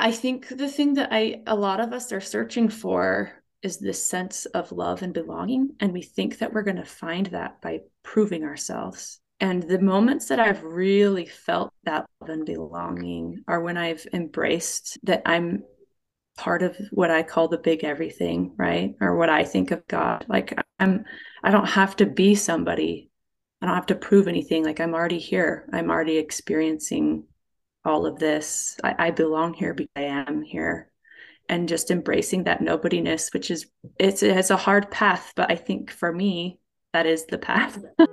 I think the thing that I a lot of us are searching for is this sense of love and belonging and we think that we're going to find that by proving ourselves. And the moments that I've really felt that love and belonging are when I've embraced that I'm part of what I call the big everything, right? Or what I think of God. Like I'm I don't have to be somebody. I don't have to prove anything. Like I'm already here. I'm already experiencing all of this. I, I belong here because I am here. And just embracing that nobodiness, which is it's it's a hard path, but I think for me, that is the path.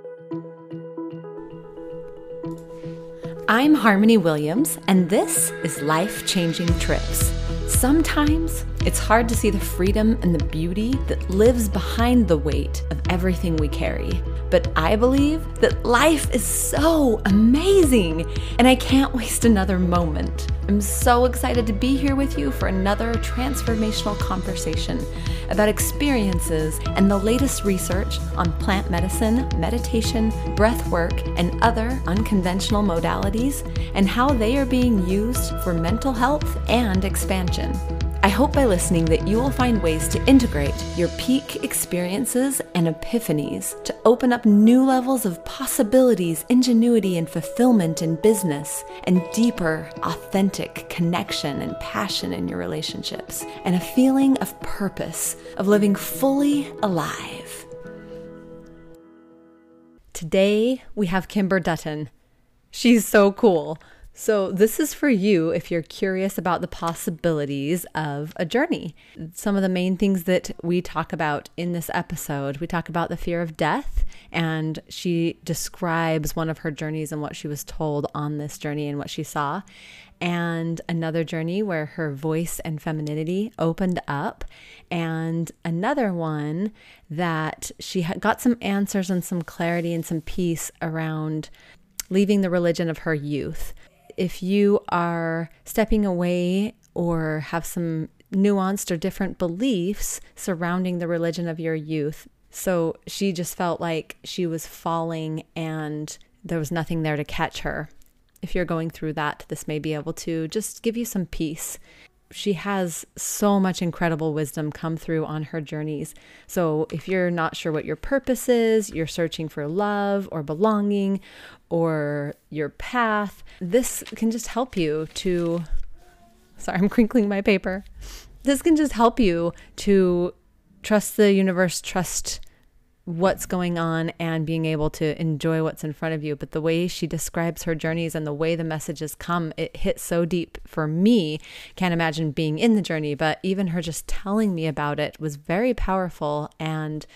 I'm Harmony Williams, and this is Life Changing Trips. Sometimes it's hard to see the freedom and the beauty that lives behind the weight of everything we carry. But I believe that life is so amazing, and I can't waste another moment. I'm so excited to be here with you for another transformational conversation about experiences and the latest research on plant medicine, meditation, breath work, and other unconventional modalities, and how they are being used for mental health and expansion. I hope by listening that you will find ways to integrate your peak experiences and epiphanies to open up new levels of possibilities, ingenuity, and fulfillment in business, and deeper, authentic connection and passion in your relationships, and a feeling of purpose, of living fully alive. Today, we have Kimber Dutton. She's so cool. So, this is for you if you're curious about the possibilities of a journey. Some of the main things that we talk about in this episode we talk about the fear of death, and she describes one of her journeys and what she was told on this journey and what she saw. And another journey where her voice and femininity opened up, and another one that she got some answers and some clarity and some peace around leaving the religion of her youth if you are stepping away or have some nuanced or different beliefs surrounding the religion of your youth. So she just felt like she was falling and there was nothing there to catch her. If you're going through that, this may be able to just give you some peace she has so much incredible wisdom come through on her journeys. So, if you're not sure what your purpose is, you're searching for love or belonging or your path, this can just help you to. Sorry, I'm crinkling my paper. This can just help you to trust the universe, trust what's going on and being able to enjoy what's in front of you. But the way she describes her journeys and the way the messages come, it hits so deep for me. Can't imagine being in the journey, but even her just telling me about it was very powerful and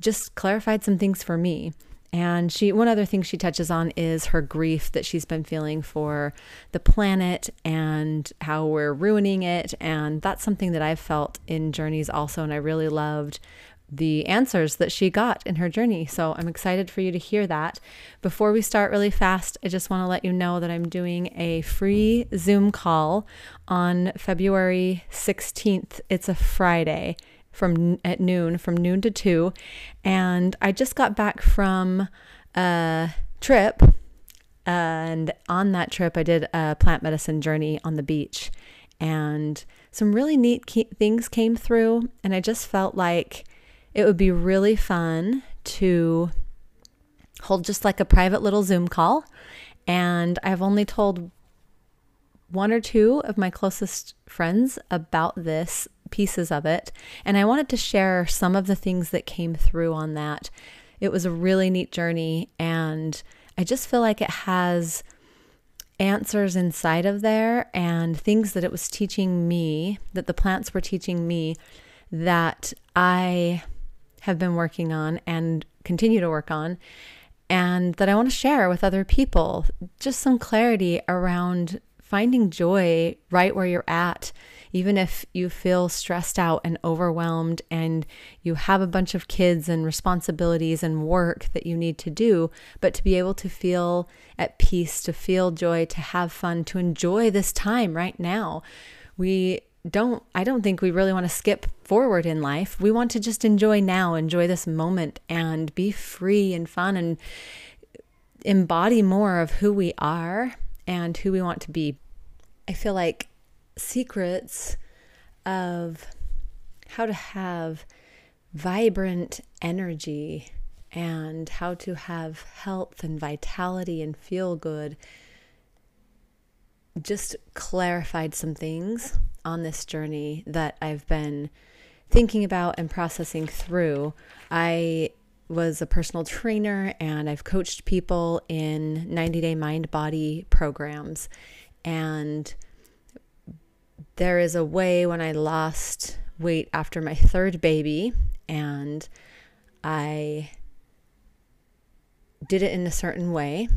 just clarified some things for me. And she one other thing she touches on is her grief that she's been feeling for the planet and how we're ruining it and that's something that I've felt in journeys also and I really loved the answers that she got in her journey. So I'm excited for you to hear that. Before we start really fast, I just want to let you know that I'm doing a free Zoom call on February 16th. It's a Friday from at noon from noon to 2 and I just got back from a trip and on that trip I did a plant medicine journey on the beach and some really neat things came through and I just felt like it would be really fun to hold just like a private little Zoom call. And I've only told one or two of my closest friends about this, pieces of it. And I wanted to share some of the things that came through on that. It was a really neat journey. And I just feel like it has answers inside of there and things that it was teaching me, that the plants were teaching me, that I have been working on and continue to work on, and that I want to share with other people. Just some clarity around finding joy right where you're at, even if you feel stressed out and overwhelmed and you have a bunch of kids and responsibilities and work that you need to do, but to be able to feel at peace, to feel joy, to have fun, to enjoy this time right now. We don't I don't think we really want to skip forward in life. We want to just enjoy now, enjoy this moment and be free and fun and embody more of who we are and who we want to be. I feel like secrets of how to have vibrant energy and how to have health and vitality and feel good just clarified some things on this journey that I've been thinking about and processing through. I was a personal trainer and I've coached people in 90 day mind body programs. And there is a way when I lost weight after my third baby and I did it in a certain way,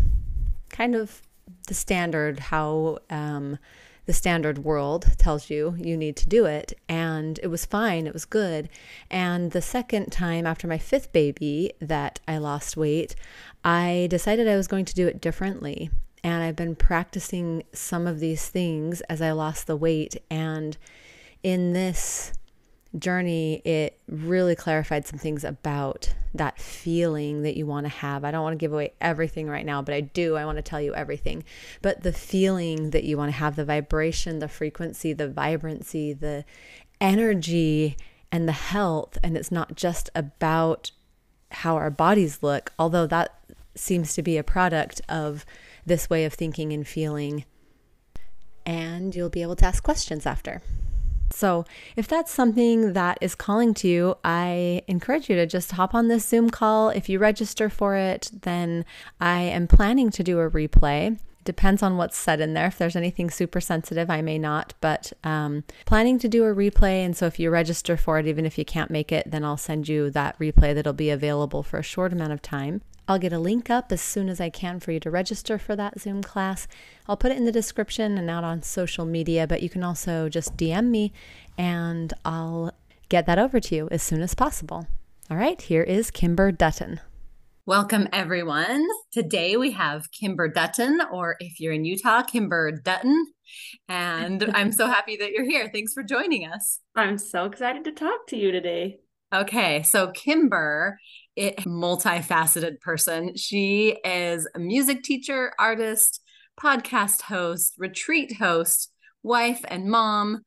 kind of the standard how um, the standard world tells you you need to do it. And it was fine, it was good. And the second time after my fifth baby that I lost weight, I decided I was going to do it differently. And I've been practicing some of these things as I lost the weight. And in this journey, it really clarified some things about that feeling that you want to have. I don't want to give away everything right now, but I do. I want to tell you everything. But the feeling that you want to have, the vibration, the frequency, the vibrancy, the energy, and the health. And it's not just about how our bodies look, although that seems to be a product of this way of thinking and feeling. And you'll be able to ask questions after. So, if that's something that is calling to you, I encourage you to just hop on this Zoom call. If you register for it, then I am planning to do a replay. It depends on what's said in there. If there's anything super sensitive, I may not, but um, planning to do a replay. And so, if you register for it, even if you can't make it, then I'll send you that replay that'll be available for a short amount of time. I'll get a link up as soon as I can for you to register for that Zoom class. I'll put it in the description and out on social media, but you can also just DM me and I'll get that over to you as soon as possible. All right, here is Kimber Dutton. Welcome, everyone. Today we have Kimber Dutton, or if you're in Utah, Kimber Dutton. And I'm so happy that you're here. Thanks for joining us. I'm so excited to talk to you today. Okay, so Kimber it, multifaceted person. She is a music teacher, artist, podcast host, retreat host, wife, and mom.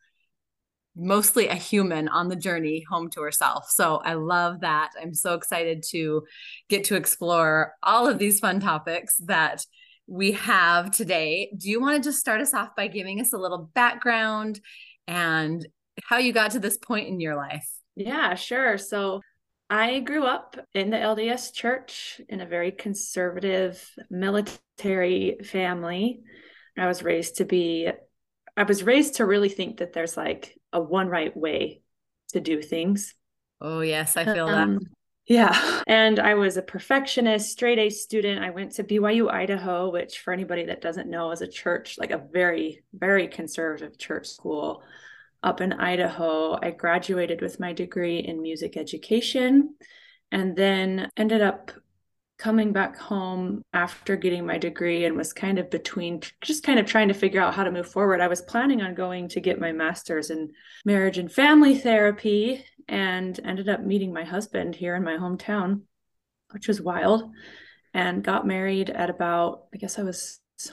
Mostly a human on the journey home to herself. So I love that. I'm so excited to get to explore all of these fun topics that we have today. Do you want to just start us off by giving us a little background and how you got to this point in your life? Yeah, sure. So I grew up in the LDS church in a very conservative military family. I was raised to be, I was raised to really think that there's like a one right way to do things. Oh, yes, I feel um, that. Yeah. And I was a perfectionist, straight A student. I went to BYU, Idaho, which for anybody that doesn't know is a church, like a very, very conservative church school up in Idaho. I graduated with my degree in music education and then ended up coming back home after getting my degree and was kind of between just kind of trying to figure out how to move forward. I was planning on going to get my master's in marriage and family therapy and ended up meeting my husband here in my hometown, which was wild, and got married at about I guess I was it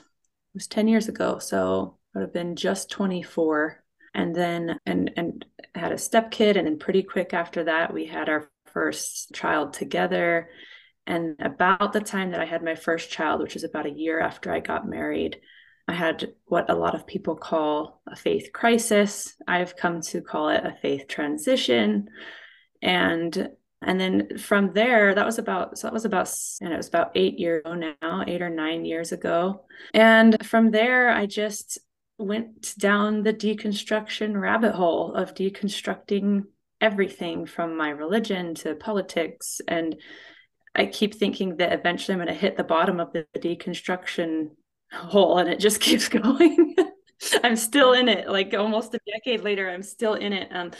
was 10 years ago, so I would have been just 24 and then and and had a step kid and then pretty quick after that we had our first child together. And about the time that I had my first child which is about a year after I got married I had what a lot of people call a faith crisis. I've come to call it a faith transition. And and then from there that was about so that was about and it was about eight years ago now eight or nine years ago. And from there i just went down the deconstruction rabbit hole of deconstructing everything from my religion to politics. And i keep thinking that eventually i'm going to hit the bottom of the deconstruction hole and it just keeps going. I'm still in it. Like almost a decade later i'm still in it. Um,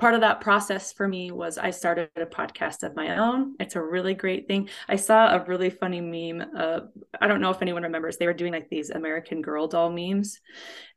part of that process for me was I started a podcast of my own. It's a really great thing. I saw a really funny meme. Uh, I don't know if anyone remembers, they were doing like these American Girl doll memes.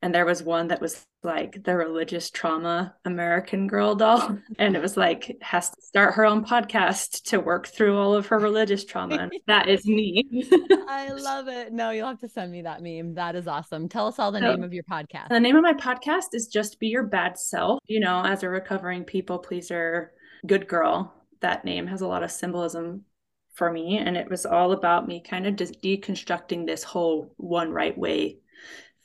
And there was one that was like the religious trauma American Girl doll. And it was like, has to start her own podcast to work through all of her religious trauma. And that is me. I love it. No, you'll have to send me that meme. That is awesome. Tell us all the so, name of your podcast. The name of my podcast is Just Be Your Bad Self. You know, as a recovering people pleaser, good girl, that name has a lot of symbolism for me. And it was all about me kind of just deconstructing this whole one right way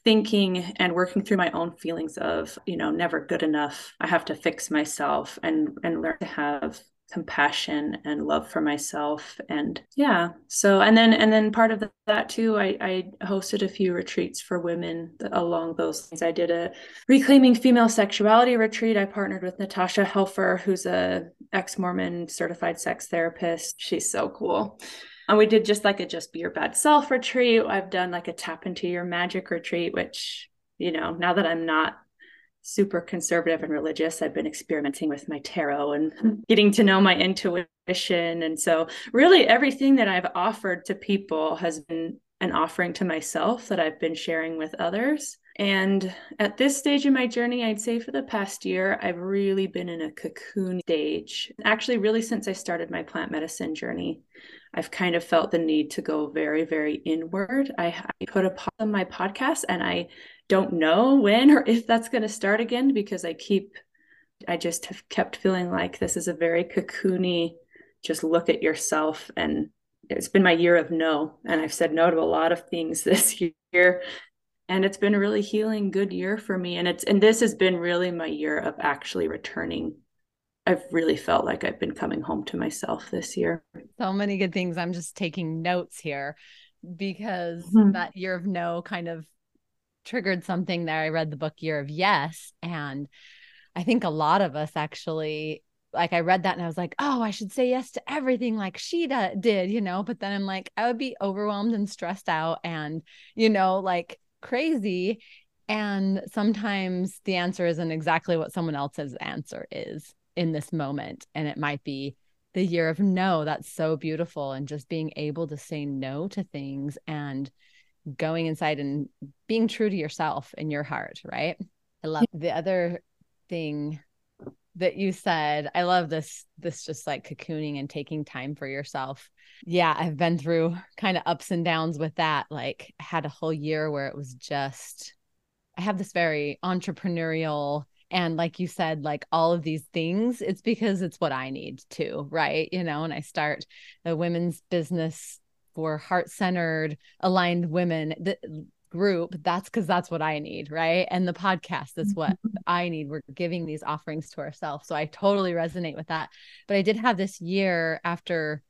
thinking and working through my own feelings of you know never good enough i have to fix myself and and learn to have compassion and love for myself and yeah so and then and then part of that too i i hosted a few retreats for women along those things i did a reclaiming female sexuality retreat. I partnered with natasha helfer who's a ex-mormon certified sex therapist. She's so cool. And we did just like a just be your bad self retreat. I've done like a tap into your magic retreat which you know now that i'm not super conservative and religious. I've been experimenting with my tarot and getting to know my intuition. And so, really, everything that I've offered to people has been an offering to myself that I've been sharing with others. And at this stage in my journey, I'd say for the past year, I've really been in a cocoon stage. Actually, really, since I started my plant medicine journey, I've kind of felt the need to go very, very inward. I, I put a pause on my podcast and I don't know when or if that's going to start again because I keep, I just have kept feeling like this is a very cocoony, just look at yourself. And it's been my year of no. And I've said no to a lot of things this year. And it's been a really healing, good year for me. And it's, and this has been really my year of actually returning I've really felt like I've been coming home to myself this year. So many good things. I'm just taking notes here because mm-hmm. that year of no kind of triggered something there. I read the book Year of Yes. And I think a lot of us actually, like, I read that and I was like, oh, I should say yes to everything like she did, you know? But then I'm like, I would be overwhelmed and stressed out and, you know, like crazy. And sometimes the answer isn't exactly what someone else's answer is in this moment. And it might be the year of no. That's so beautiful. And just being able to say no to things and going inside and being true to yourself and your heart, right? I love the other thing that you said. I love this this just like cocooning and taking time for yourself. Yeah, I've been through kind of ups and downs with that. Like I had a whole year where it was just I have this very entrepreneurial and like you said like all of these things it's because it's what i need too right you know and i start a women's business for heart-centered aligned women the group that's because that's what i need right? And the podcast that's what mm-hmm. i need. We're giving these offerings to ourselves. So i totally resonate with that. But i did have this year after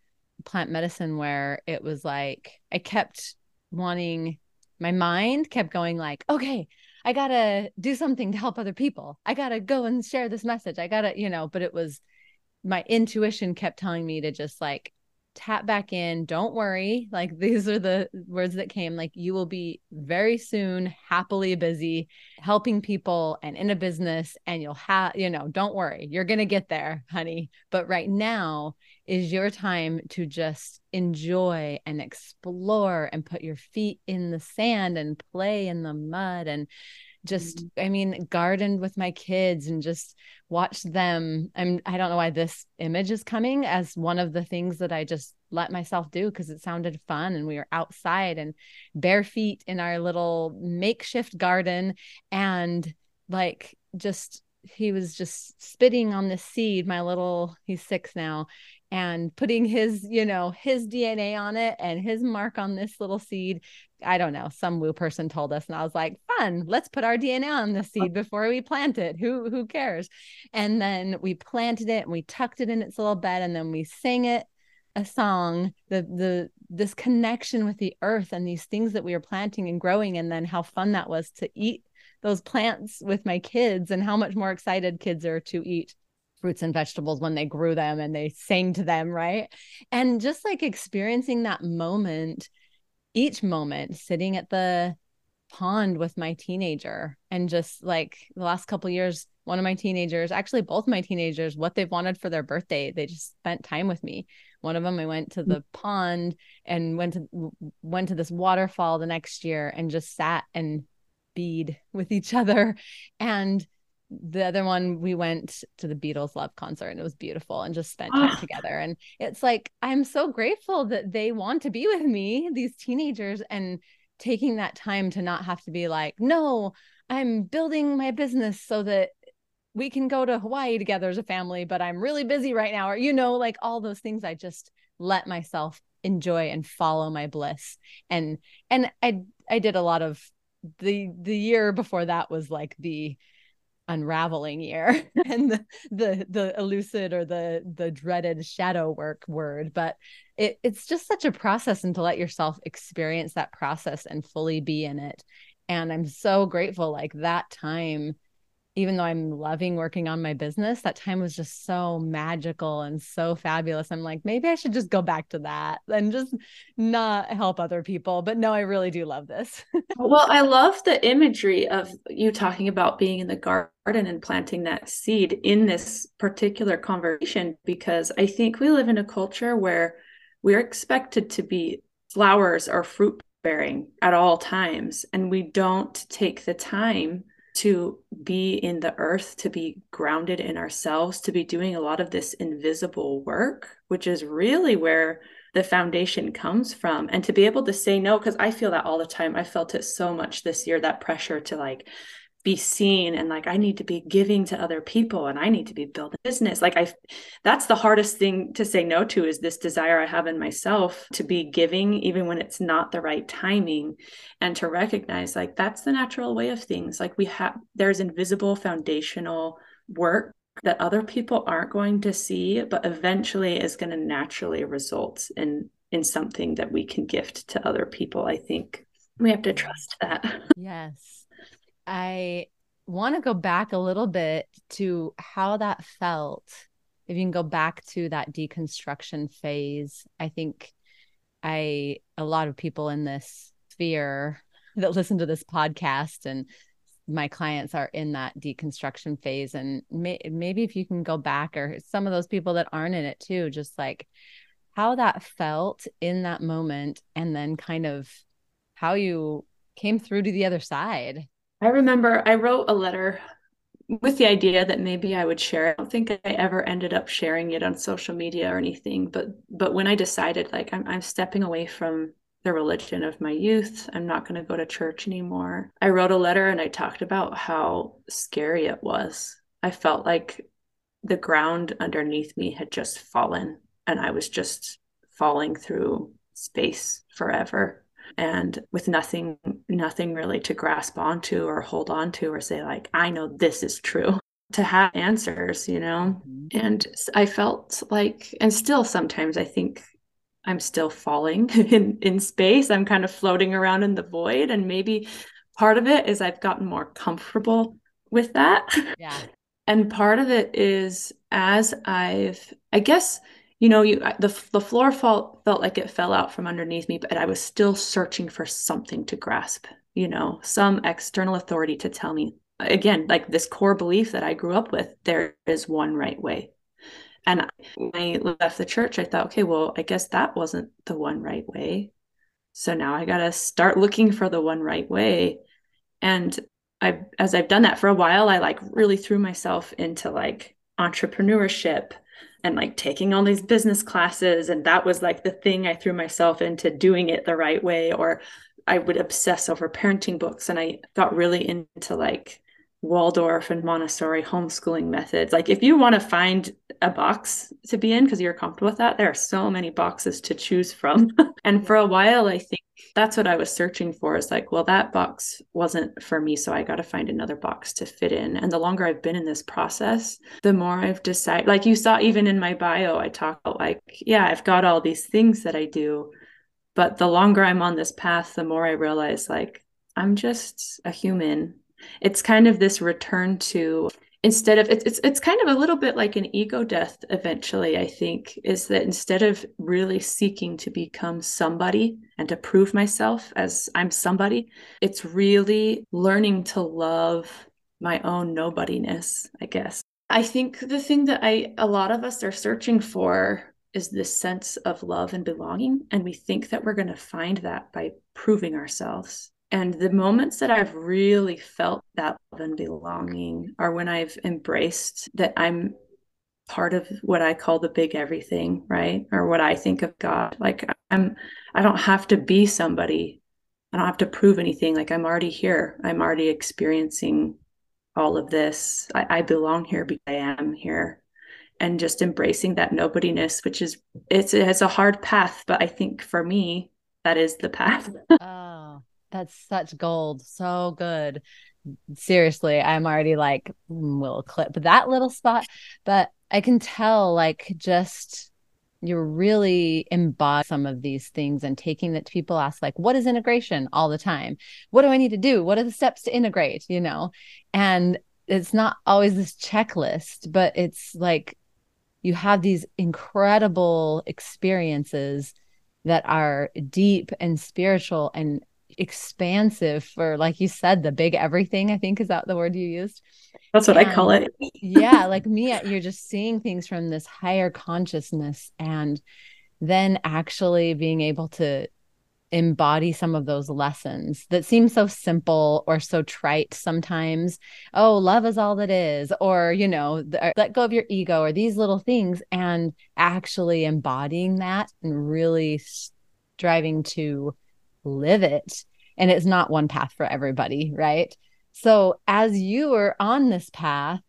plant medicine where it was like i kept wanting my mind kept going like okay i gotta do something to help other people. I gotta go and share this message. I gotta you know but it was my intuition kept telling me to just like tap back in. Don't worry. Like these are the words that came. Like you will be very soon happily busy helping people and in a business, and you'll have, you know, don't worry. You're going to get there, honey. But right now is your time to just enjoy and explore and put your feet in the sand and play in the mud and just mm-hmm. i mean gardened with my kids and just watched them i'm i don't know why this image is coming as one of the things that i just let myself do because it sounded fun and we were outside and bare feet in our little makeshift garden and like just he was just spitting on the seed my little he's six now and putting his you know his dna on it and his mark on this little seed. I don't know some woo person told us and i was like fun let's put our dna on the seed before we plant it. Who who cares? And then we planted it and we tucked it in its little bed and then we sang it a song the the this connection with the earth and these things that we were planting and growing and then how fun that was to eat those plants with my kids and how much more excited kids are to eat fruits and vegetables when they grew them and they sang to them right and just like experiencing that moment each moment sitting at the pond with my teenager and just like the last couple years one of my teenagers, actually both my teenagers, what they've wanted for their birthday. They just spent time with me. One of them I went to mm. the pond and went to went to this waterfall the next year and just sat and bead with each other and the other one we went to the Beatles love concert and it was beautiful and just spent time oh. together and it's like I'm so grateful that they want to be with me these teenagers and taking that time to not have to be like no I'm building my business so that we can go to Hawaii together as a family but I'm really busy right now or you know like all those things I just let myself enjoy and follow my bliss and and I I did a lot of the the year before that was like the unraveling year and the, the the or the the dreaded shadow work word but it it's just such a process and to let yourself experience that process and fully be in it. And i'm so grateful like that time even though I'm loving working on my business, that time was just so magical and so fabulous. I'm like, maybe I should just go back to that and just not help other people. But no, I really do love this. well, I love the imagery of you talking about being in the garden and planting that seed in this particular conversation, because I think we live in a culture where we're expected to be flowers or fruit bearing at all times, and we don't take the time to be in the earth, to be grounded in ourselves, to be doing a lot of this invisible work, which is really where the foundation comes from. And to be able to say no, because I feel that all the time. I felt it so much this year that pressure to like be seen and like I need to be giving to other people and I need to be building business. Like I that's the hardest thing to say no to is this desire I have in myself to be giving even when it's not the right timing and to recognize like that's the natural way of things. Like we have there's invisible foundational work that other people aren't going to see but eventually is going to naturally result in in something that we can gift to other people. I think we have to trust that. Yes. I want to go back a little bit to how that felt. If you can go back to that deconstruction phase, I think I, a lot of people in this sphere that listen to this podcast and my clients are in that deconstruction phase. And may, maybe if you can go back, or some of those people that aren't in it too, just like how that felt in that moment, and then kind of how you came through to the other side. I remember I wrote a letter with the idea that maybe I would share. I don't think I ever ended up sharing it on social media or anything, but but when I decided like I'm I'm stepping away from the religion of my youth, I'm not going to go to church anymore. I wrote a letter and I talked about how scary it was. I felt like the ground underneath me had just fallen and I was just falling through space forever and with nothing nothing really to grasp onto or hold on to or say like i know this is true to have answers you know? Mm-hmm. and i felt like and still sometimes i think i'm still falling in in space. I'm kind of floating around in the void and maybe part of it is i've gotten more comfortable with that. Yeah. And part of it is as i've i guess you know, you the the floor felt felt like it fell out from underneath me, but I was still searching for something to grasp. You know, some external authority to tell me again, like this core belief that I grew up with: there is one right way. And when I left the church, I thought, okay, well, I guess that wasn't the one right way. So now I got to start looking for the one right way. And I, as I've done that for a while, I like really threw myself into like entrepreneurship and like taking all these business classes and that was like the thing i threw myself into doing it the right way or i would obsess over parenting books and i got really into like waldorf and montessori homeschooling methods. Like if you want to find a box to be in because you're comfortable with that there are so many boxes to choose from. And for a while i think that's what I was searching for. Is like, well, that box wasn't for me. So I got to find another box to fit in. And the longer I've been in this process, the more I've decided, like you saw, even in my bio, I talk about like, yeah, I've got all these things that I do. But the longer I'm on this path, the more I realize like, I'm just a human. It's kind of this return to instead of it's, it's it's kind of a little bit like an ego death eventually i think is that instead of really seeking to become somebody and to prove myself as i'm somebody it's really learning to love my own nobodiness, I guess. I think the thing that I a lot of us are searching for is this sense of love and belonging and we think that we're going to find that by proving ourselves. And the moments that I've really felt that love and belonging are when I've embraced that I'm part of what I call the big everything, right? Or what I think of God. Like I'm I don't have to be somebody. I don't have to prove anything. Like I'm already here. I'm already experiencing all of this. I, I belong here because I am here. And just embracing that nobodiness, which is it's it's a hard path, but I think for me, that is the path. that's such gold. So good. Seriously, I'm already like, mm, we'll clip that little spot. But I can tell like just you're really embody some of these things and taking that people ask like what is integration all the time what do i need to do what are the steps to integrate you know and it's not always this checklist but it's like you have these incredible experiences that are deep and spiritual and expansive for like you said the big everything i think is that the word you used that's what and, I call it. yeah, like me, you're just seeing things from this higher consciousness and then actually being able to embody some of those lessons that seem so simple or so trite sometimes. Oh, love is all that is, or, you know, the, let go of your ego, or these little things, and actually embodying that and really striving to live it. And it's not one path for everybody, right? So as you were on this path,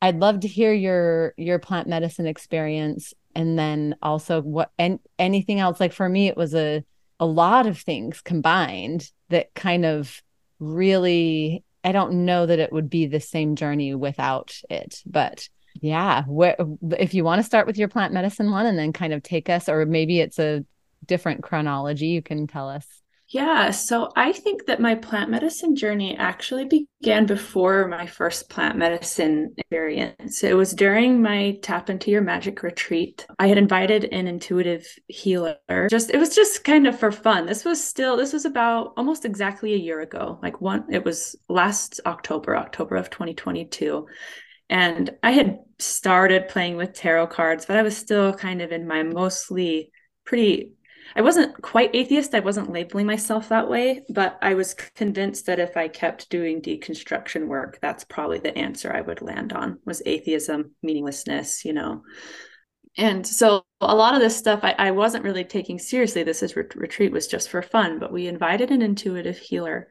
I'd love to hear your your plant medicine experience and then also what and anything else like for me it was a a lot of things combined that kind of really I don't know that it would be the same journey without it but yeah where, if you want to start with your plant medicine one and then kind of take us or maybe it's a different chronology you can tell us yeah, so I think that my plant medicine journey actually began before my first plant medicine experience. It was during my Tap into Your Magic retreat. I had invited an intuitive healer. Just it was just kind of for fun. This was still this was about almost exactly a year ago. Like one it was last October, October of 2022. And I had started playing with tarot cards, but I was still kind of in my mostly pretty I wasn't quite atheist. I wasn't labeling myself that way, but I was convinced that if I kept doing deconstruction work, that's probably the answer I would land on was atheism, meaninglessness, you know. And so a lot of this stuff I, I wasn't really taking seriously. This is retreat was just for fun, but we invited an intuitive healer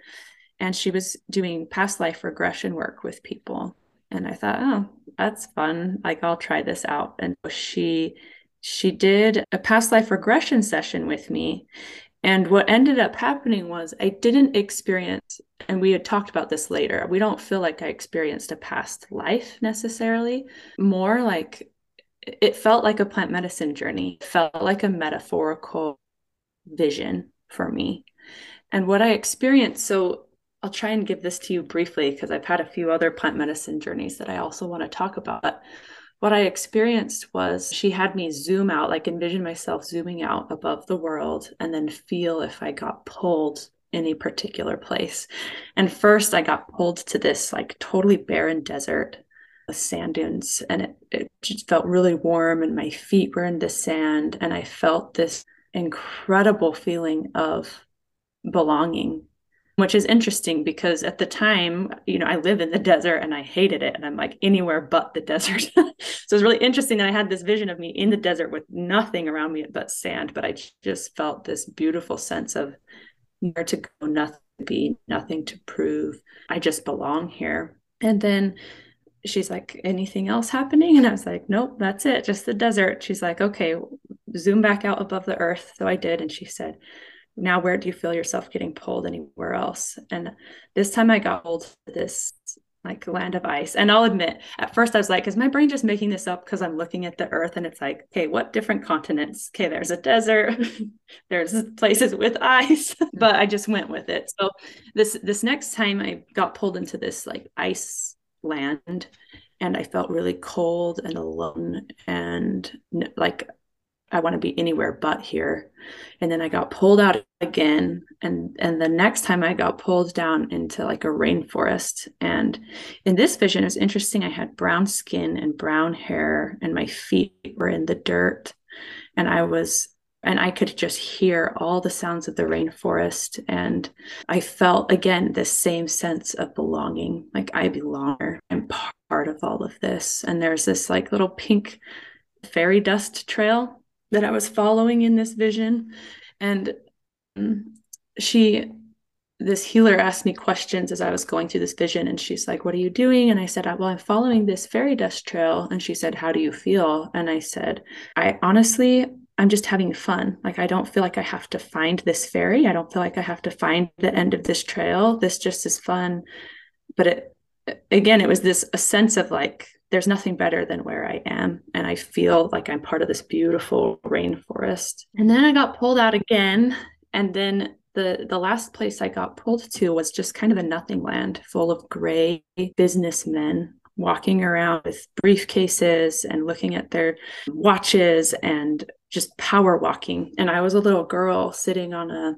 and she was doing past life regression work with people. And I thought, oh, that's fun. Like I'll try this out. And she she did a past life regression session with me. And what ended up happening was I didn't experience, and we had talked about this later, we don't feel like I experienced a past life necessarily, more like it felt like a plant medicine journey, felt like a metaphorical vision for me. And what I experienced, so I'll try and give this to you briefly because I've had a few other plant medicine journeys that I also want to talk about. But what I experienced was she had me zoom out, like envision myself zooming out above the world and then feel if I got pulled in a particular place. And first, I got pulled to this like totally barren desert with sand dunes, and it, it just felt really warm, and my feet were in the sand, and I felt this incredible feeling of belonging which is interesting because at the time, you know, I live in the desert and I hated it. And I'm like anywhere but the desert. so it's really interesting that I had this vision of me in the desert with nothing around me but sand. But I just felt this beautiful sense of nowhere to go, nothing to be, nothing to prove. I just belong here. And then she's like, anything else happening? And I was like, nope, that's it, just the desert. She's like, okay, zoom back out above the earth. So I did. And she said, now where do you feel yourself getting pulled anywhere else? And this time i got pulled to this like land of ice. And i'll admit at first i was like is my brain just making this up because i'm looking at the earth and it's like okay what different continents? Okay there's a desert there's places with ice. But i just went with it. So this this next time i got pulled into this like ice land and i felt really cold and alone and like I want to be anywhere but here. And then I got pulled out again. And and the next time I got pulled down into like a rainforest. And in this vision, it was interesting. I had brown skin and brown hair, and my feet were in the dirt. And I was and I could just hear all the sounds of the rainforest. And I felt again this same sense of belonging, like I belong, I'm part of all of this. And there's this like little pink fairy dust trail that I was following in this vision. And mm, she, this healer asked me questions as I was going through this vision. And she's like, What are you doing? And I said, Well, I'm following this fairy dust trail. And she said, How do you feel? And I said, I honestly, I'm just having fun. Like, I don't feel like I have to find this fairy. I don't feel like I have to find the end of this trail. This just is fun. But it, again, it was this a sense of like, there's nothing better than where I am. And I feel like I'm part of this beautiful rainforest. And then I got pulled out again. And then the, the last place I got pulled to was just kind of a nothing land full of gray businessmen walking around with briefcases and looking at their watches and just power walking. And I was a little girl sitting on a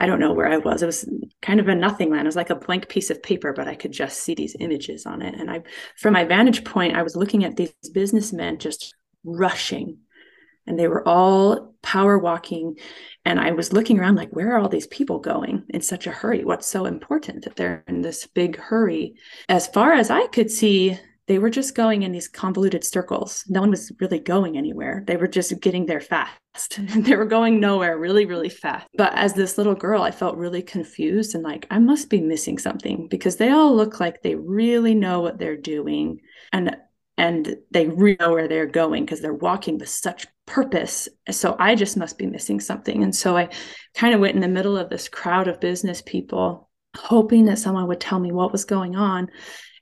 I don't know where I was. It was kind of a nothing land. It was like a blank piece of paper, but I could just see these images on it. And I, from my vantage point, I was looking at these businessmen just rushing, and they were all power walking. And I was looking around like, where are all these people going in such a hurry? What's so important that they're in this big hurry? As far as I could see, they were just going in these convoluted circles. No one was really going anywhere. They were just getting there fast. they were going nowhere really, really fast. But as this little girl, I felt really confused and like, I must be missing something because they all look like they really know what they're doing. And and they really know where they're going because they're walking with such purpose. So I just must be missing something. And so I kind of went in the middle of this crowd of business people, hoping that someone would tell me what was going on.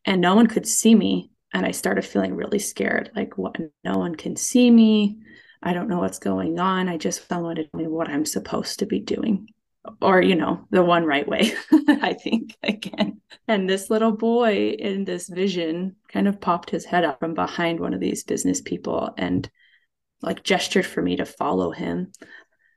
And no one could see me and I started feeling really scared. Like, what? No one can see me. I don't know what's going on. I just someone to tell me what I'm supposed to be doing, or you know, the one right way. I think again. And this little boy in this vision kind of popped his head up from behind one of these business people and like gestured for me to follow him.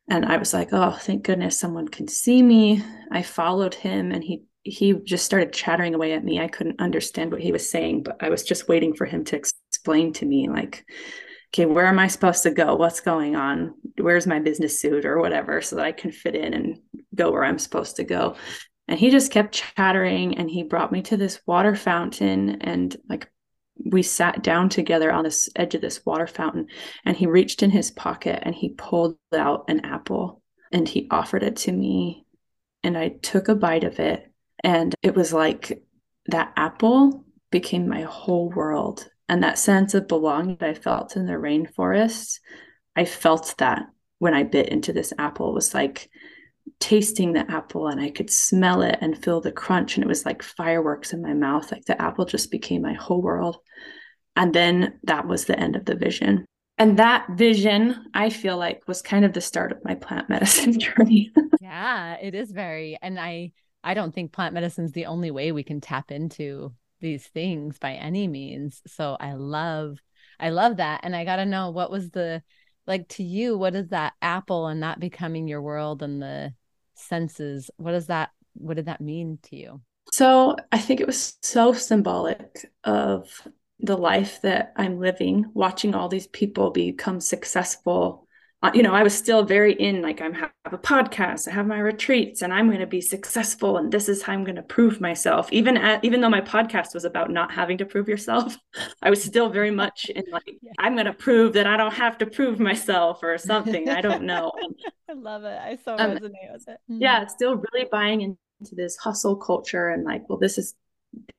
And I was like, oh, thank goodness someone can see me. I followed him and he he just started chattering away at me. I couldn't understand what he was saying, but I was just waiting for him to explain to me, like, okay, where am I supposed to go? What's going on? Where's my business suit or whatever, so that I can fit in and go where I'm supposed to go. And he just kept chattering and he brought me to this water fountain and like we sat down together on this edge of this water fountain and he reached in his pocket and he pulled out an apple and he offered it to me and I took a bite of it and it was like that apple became my whole world. And that sense of belonging that I felt in the rainforest, I felt that when I bit into this apple. It was like tasting the apple and I could smell it and feel the crunch. And it was like fireworks in my mouth. Like the apple just became my whole world. And then that was the end of the vision. And that vision, I feel like, was kind of the start of my plant medicine journey. yeah, it is very. And I, I don't think plant medicine is the only way we can tap into these things by any means. So I love, I love that. And I got to know what was the, like to you, what is that apple and that becoming your world and the senses? What does that, what did that mean to you? So I think it was so symbolic of the life that I'm living, watching all these people become successful you know, I was still very in like I'm have a podcast, I have my retreats, and I'm going to be successful, and this is how I'm going to prove myself. Even at, even though my podcast was about not having to prove yourself, I was still very much in like. I'm going to prove that I don't have to prove myself or something. I don't know. I love it. I so um, resonate with it. Mm-hmm. Yeah, still really buying into this hustle culture and like, well, this is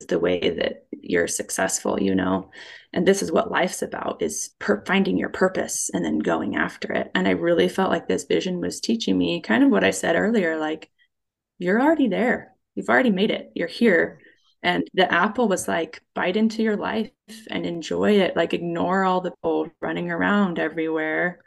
the way that you're successful you know? And this is what life's about is per- finding your purpose and then going after it. And i really felt like this vision was teaching me kind of what i said earlier like you're already there. You've already made it. You're here. And the apple was like bite into your life and enjoy it. Like ignore all the people running around everywhere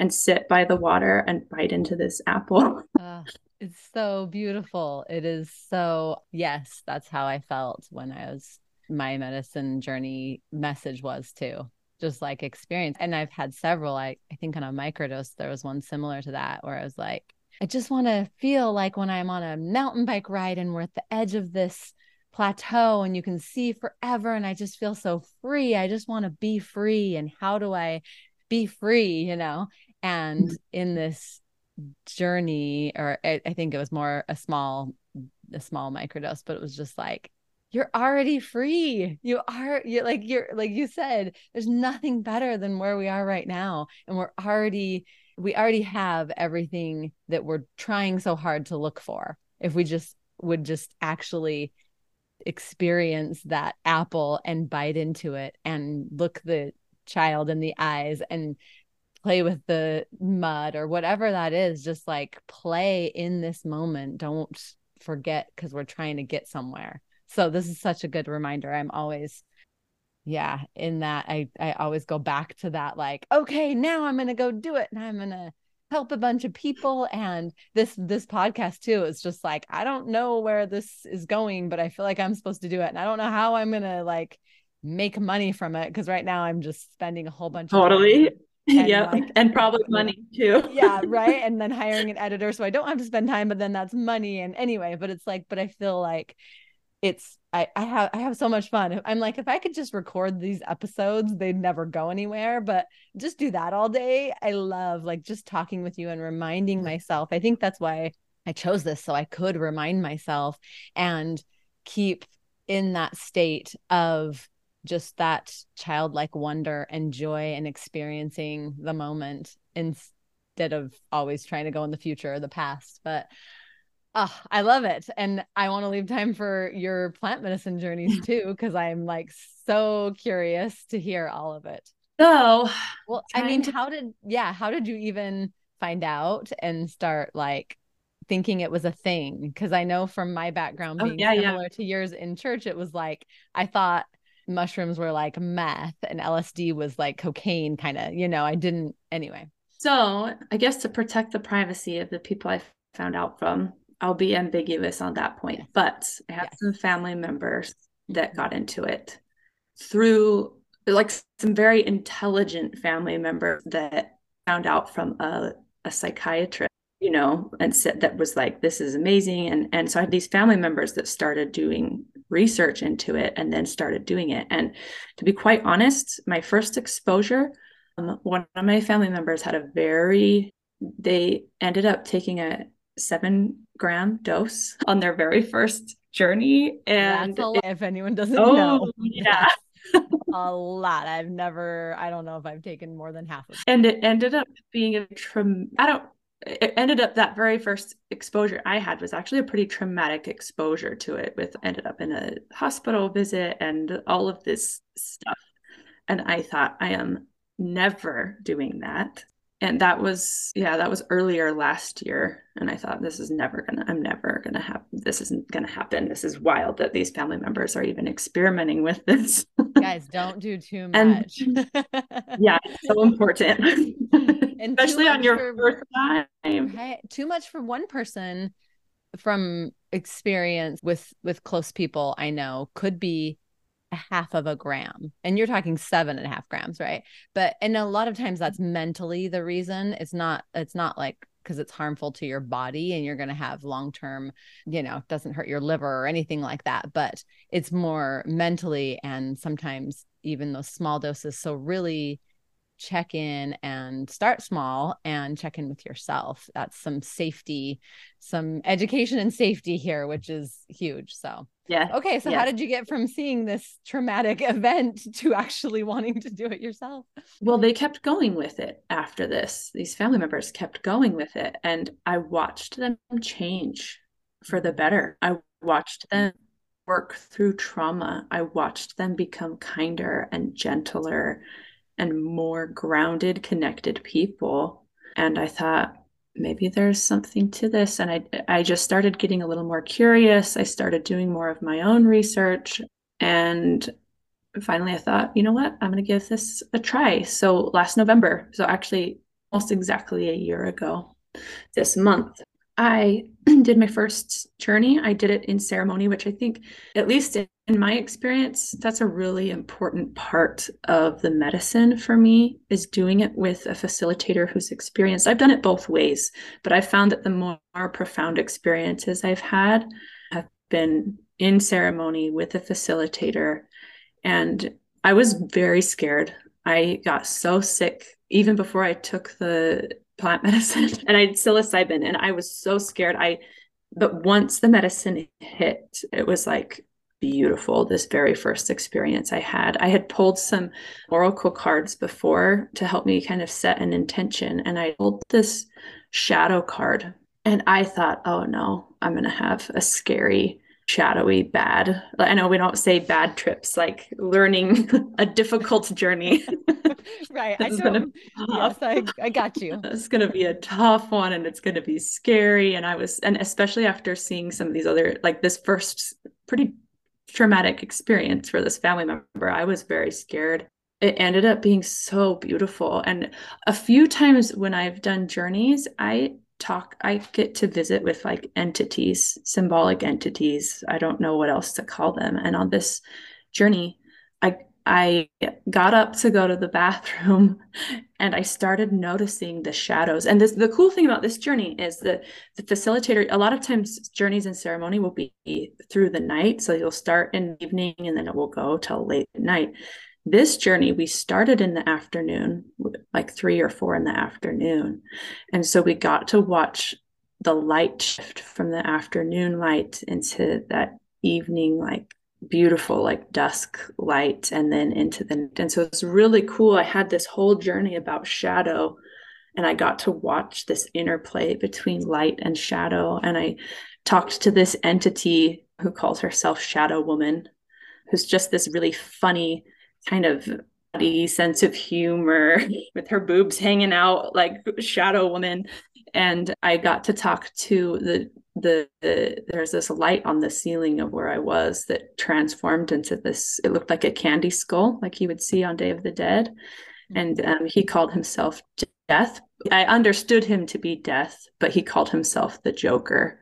and sit by the water and bite into this apple uh, it's so beautiful. It is so, yes, that's how I felt when I was, my medicine journey message was too. just like experience. And I've had several. I, I think on a microdose, there was one similar to that where I was like, I just want to feel like when I'm on a mountain bike ride and we're at the edge of this plateau and you can see forever. And I just feel so free. I just want to be free. And how do I be free? You know? And in this journey, or I, I think it was more a small, a small microdose, but it was just like, you're already free. You are you're like you're like you said, there's nothing better than where we are right now. And we're already we already have everything that we're trying so hard to look for. If we just would just actually experience that apple and bite into it and look the child in the eyes and play with the mud or whatever that is just like play in this moment. Don't forget because we're trying to get somewhere. So this is such a good reminder. I'm always yeah in that i i always go back to that like okay now i'm gonna go do it and i'm gonna help a bunch of people. And this this podcast too is just like i don't know where this is going but i feel like i'm supposed to do it. And i don't know how i'm gonna like make money from it because right now i'm just spending a whole bunch totally yeah like, and probably money too yeah right and then hiring an editor so i don't have to spend time but then that's money and anyway but it's like but i feel like it's I, I have I have so much fun. I'm like, if I could just record these episodes, they'd never go anywhere. But just do that all day. I love like just talking with you and reminding myself. I think that's why I chose this so I could remind myself and keep in that state of just that childlike wonder and joy and experiencing the moment instead of always trying to go in the future or the past. But Oh, I love it. And I want to leave time for your plant medicine journeys too, because I'm like so curious to hear all of it. So, well, I mean, to- how did, yeah, how did you even find out and start like thinking it was a thing? Because I know from my background oh, being oh, yeah, similar yeah. to yours in church, it was like, I thought mushrooms were like meth and LSD was like cocaine, kind of, you know, I didn't, anyway. So, I guess to protect the privacy of the people I found out from, I'll be ambiguous on that point, but I have yes. some family members that mm-hmm. got into it through like some very intelligent family members that found out from a, a psychiatrist you know and said that was like this is amazing and and so i had these family members that started doing research into it and then started doing it and to be quite honest my first exposure um, one of my family members had a very they ended up taking a seven gram dose on their very first journey. And if anyone doesn't oh, know. Yeah. a lot. I've never, I don't know if I've taken more than half of it. And it ended up being a trim I don't it ended up that very first exposure I had was actually a pretty traumatic exposure to it with ended up in a hospital visit and all of this stuff. And I thought I am never doing that and that was yeah that was earlier last year. And i thought this is never gonna i'm never gonna have this isn't gonna happen. This is wild that these family members are even experimenting with this. Guys don't do too much. And, yeah so important. Especially on your for, first time. Too much for one person from experience with with close people i know could be a half of a gram and you're talking seven and a half grams right? But and a lot of times that's mm-hmm. mentally the reason. It's not it's not like because it's harmful to your body and you're going to have long term you know doesn't hurt your liver or anything like that but it's more mentally and sometimes even those small doses. So really check in and start small and check in with yourself. That's some safety, some education and safety here, which is huge. So, yeah. Okay. So, how did you get from seeing this traumatic event to actually wanting to do it yourself? Well, they kept going with it after this. These family members kept going with it. And I watched them change for the better. I watched them work through trauma. I watched them become kinder and gentler and more grounded, connected people. And I thought, maybe there's something to this. And I, I just started getting a little more curious. I started doing more of my own research. And finally, I thought, you know what? I'm going to give this a try. So last November, so actually almost exactly a year ago this month, I did my first journey, I did it in ceremony, which I think, at least in, in my experience, that's a really important part of the medicine for me is doing it with a facilitator who's experienced. I've done it both ways, but I found that the more profound experiences I've had have been in ceremony with a facilitator. And I was very scared. I got so sick even before I took the plant medicine and I had psilocybin and I was so scared. I but once the medicine hit, it was like beautiful this very first experience I had. I had pulled some oracle cards before to help me kind of set an intention and I pulled this shadow card and I thought, "Oh no, I'm going to have a scary shadowy bad. I know we don't say bad trips like learning a difficult journey. Right i gonna, yes I, I got you. It's going to be a tough one and it's going to be scary and i was and especially after seeing some of these other like this first pretty traumatic experience for this family member i was very scared. It ended up being so beautiful and a few times when i've done journeys i talk i get to visit with like entities symbolic entities. I don't know what else to call them. And on this journey i i got up to go to the bathroom and i started noticing the shadows. And this the cool thing about this journey is that the facilitator a lot of times journeys and ceremony will be through the night. So you'll start in the evening and then it will go till late at night this journey we started in the afternoon like three or four in the afternoon. And so we got to watch the light shift from the afternoon light into that evening like beautiful like dusk light and then into the and so it's really cool. I had this whole journey about shadow and i got to watch this interplay between light and shadow. And i talked to this entity who calls herself shadow woman who's just this really funny kind of sense of humor with her boobs hanging out like shadow woman. And i got to talk to the, the the there's this light on the ceiling of where i was that transformed into this it looked like a candy skull like you would see on day of the dead. And um, he called himself death. I understood him to be death but he called himself the joker.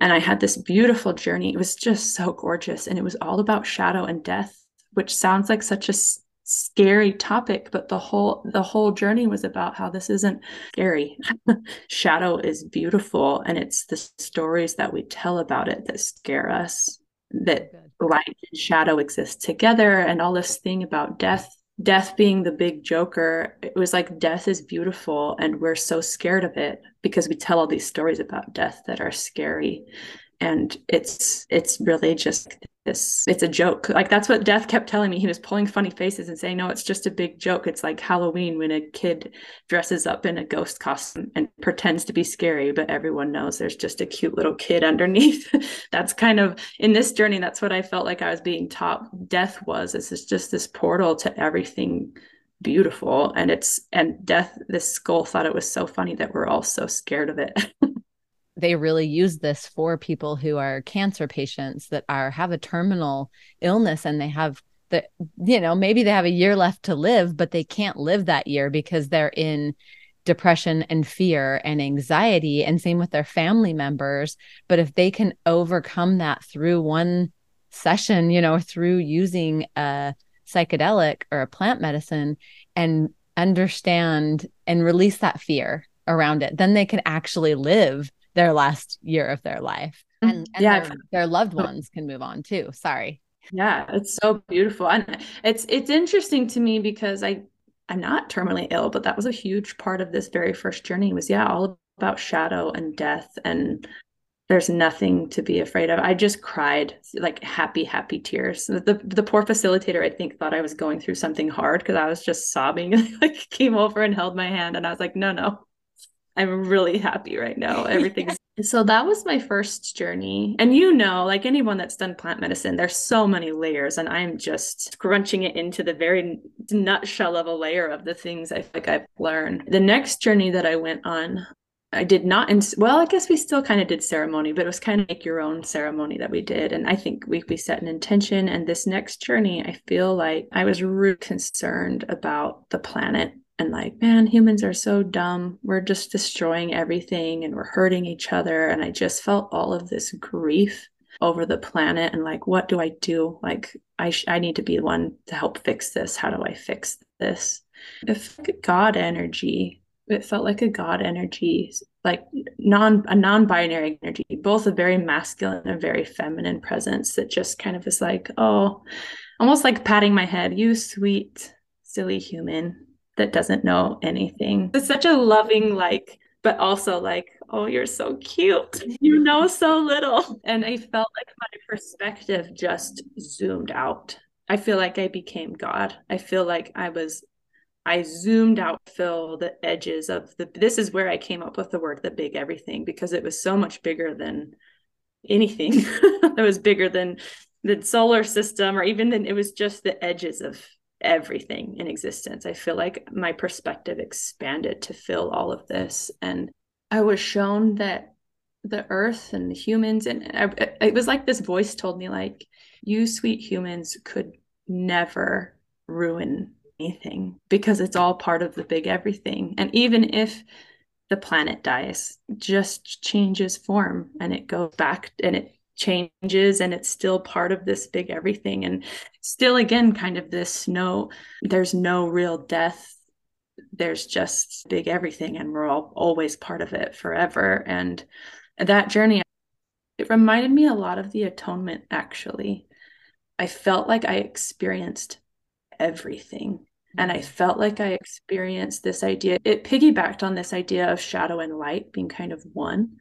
And i had this beautiful journey. It was just so gorgeous. And it was all about shadow and death which sounds like such a scary topic but the whole the whole journey was about how this isn't scary. Shadow is beautiful and it's the stories that we tell about it that scare us that light and shadow exist together and all this thing about death death being the big joker it was like death is beautiful and we're so scared of it because we tell all these stories about death that are scary. And it's it's really just this it's a joke. Like that's what death kept telling me. He was pulling funny faces and saying no it's just a big joke. It's like halloween when a kid dresses up in a ghost costume and pretends to be scary but everyone knows there's just a cute little kid underneath. That's kind of in this journey that's what i felt like i was being taught death was. It's just this portal to everything beautiful and it's and death this skull thought it was so funny that we're all so scared of it they really use this for people who are cancer patients that are have a terminal illness and they have the you know maybe they have a year left to live but they can't live that year because they're in depression and fear and anxiety. And same with their family members. But if they can overcome that through one session you know through using a psychedelic or a plant medicine and understand and release that fear around it then they can actually live their last year of their life mm-hmm. and, and yeah their, their loved ones can move on too sorry yeah it's so beautiful and it's it's interesting to me because i i'm not terminally ill but that was a huge part of this very first journey was yeah all about shadow and death and there's nothing to be afraid of. I just cried like happy, happy tears. The the poor facilitator, I think, thought I was going through something hard because I was just sobbing. like came over and held my hand, and I was like, no, no, I'm really happy right now. Everything's so that was my first journey. And you know, like anyone that's done plant medicine, there's so many layers, and I'm just crunching it into the very nutshell of a layer of the things I think I've learned. The next journey that I went on, I did not, and well, I guess we still kind of did ceremony, but it was kind of like your own ceremony that we did. And I think we, we set an intention. And this next journey, I feel like I was really concerned about the planet and like, man, humans are so dumb. We're just destroying everything and we're hurting each other. And I just felt all of this grief over the planet and like, what do I do? Like, I, sh- I need to be the one to help fix this. How do I fix this? If God energy, it felt like a God energy, like non a non-binary energy, both a very masculine and very feminine presence that just kind of is like, oh, almost like patting my head, you sweet, silly human that doesn't know anything. It's such a loving, like, but also like, oh, you're so cute. You know so little. And I felt like my perspective just zoomed out. I feel like I became God. I feel like I was, I zoomed out, fill the edges of the, this is where I came up with the word, the big everything, because it was so much bigger than anything that was bigger than the solar system or even then it was just the edges of everything in existence. I feel like my perspective expanded to fill all of this. And I was shown that the earth and the humans, and I, it was like this voice told me, like, you sweet humans could never ruin anything because it's all part of the big everything. And even if the planet dies, just changes form and it goes back and it changes and it's still part of this big everything. And still again kind of this no there's no real death. There's just big everything and we're all always part of it forever. And that journey it reminded me a lot of the atonement actually. I felt like i experienced everything and i felt like i experienced this idea. It piggybacked on this idea of shadow and light being kind of one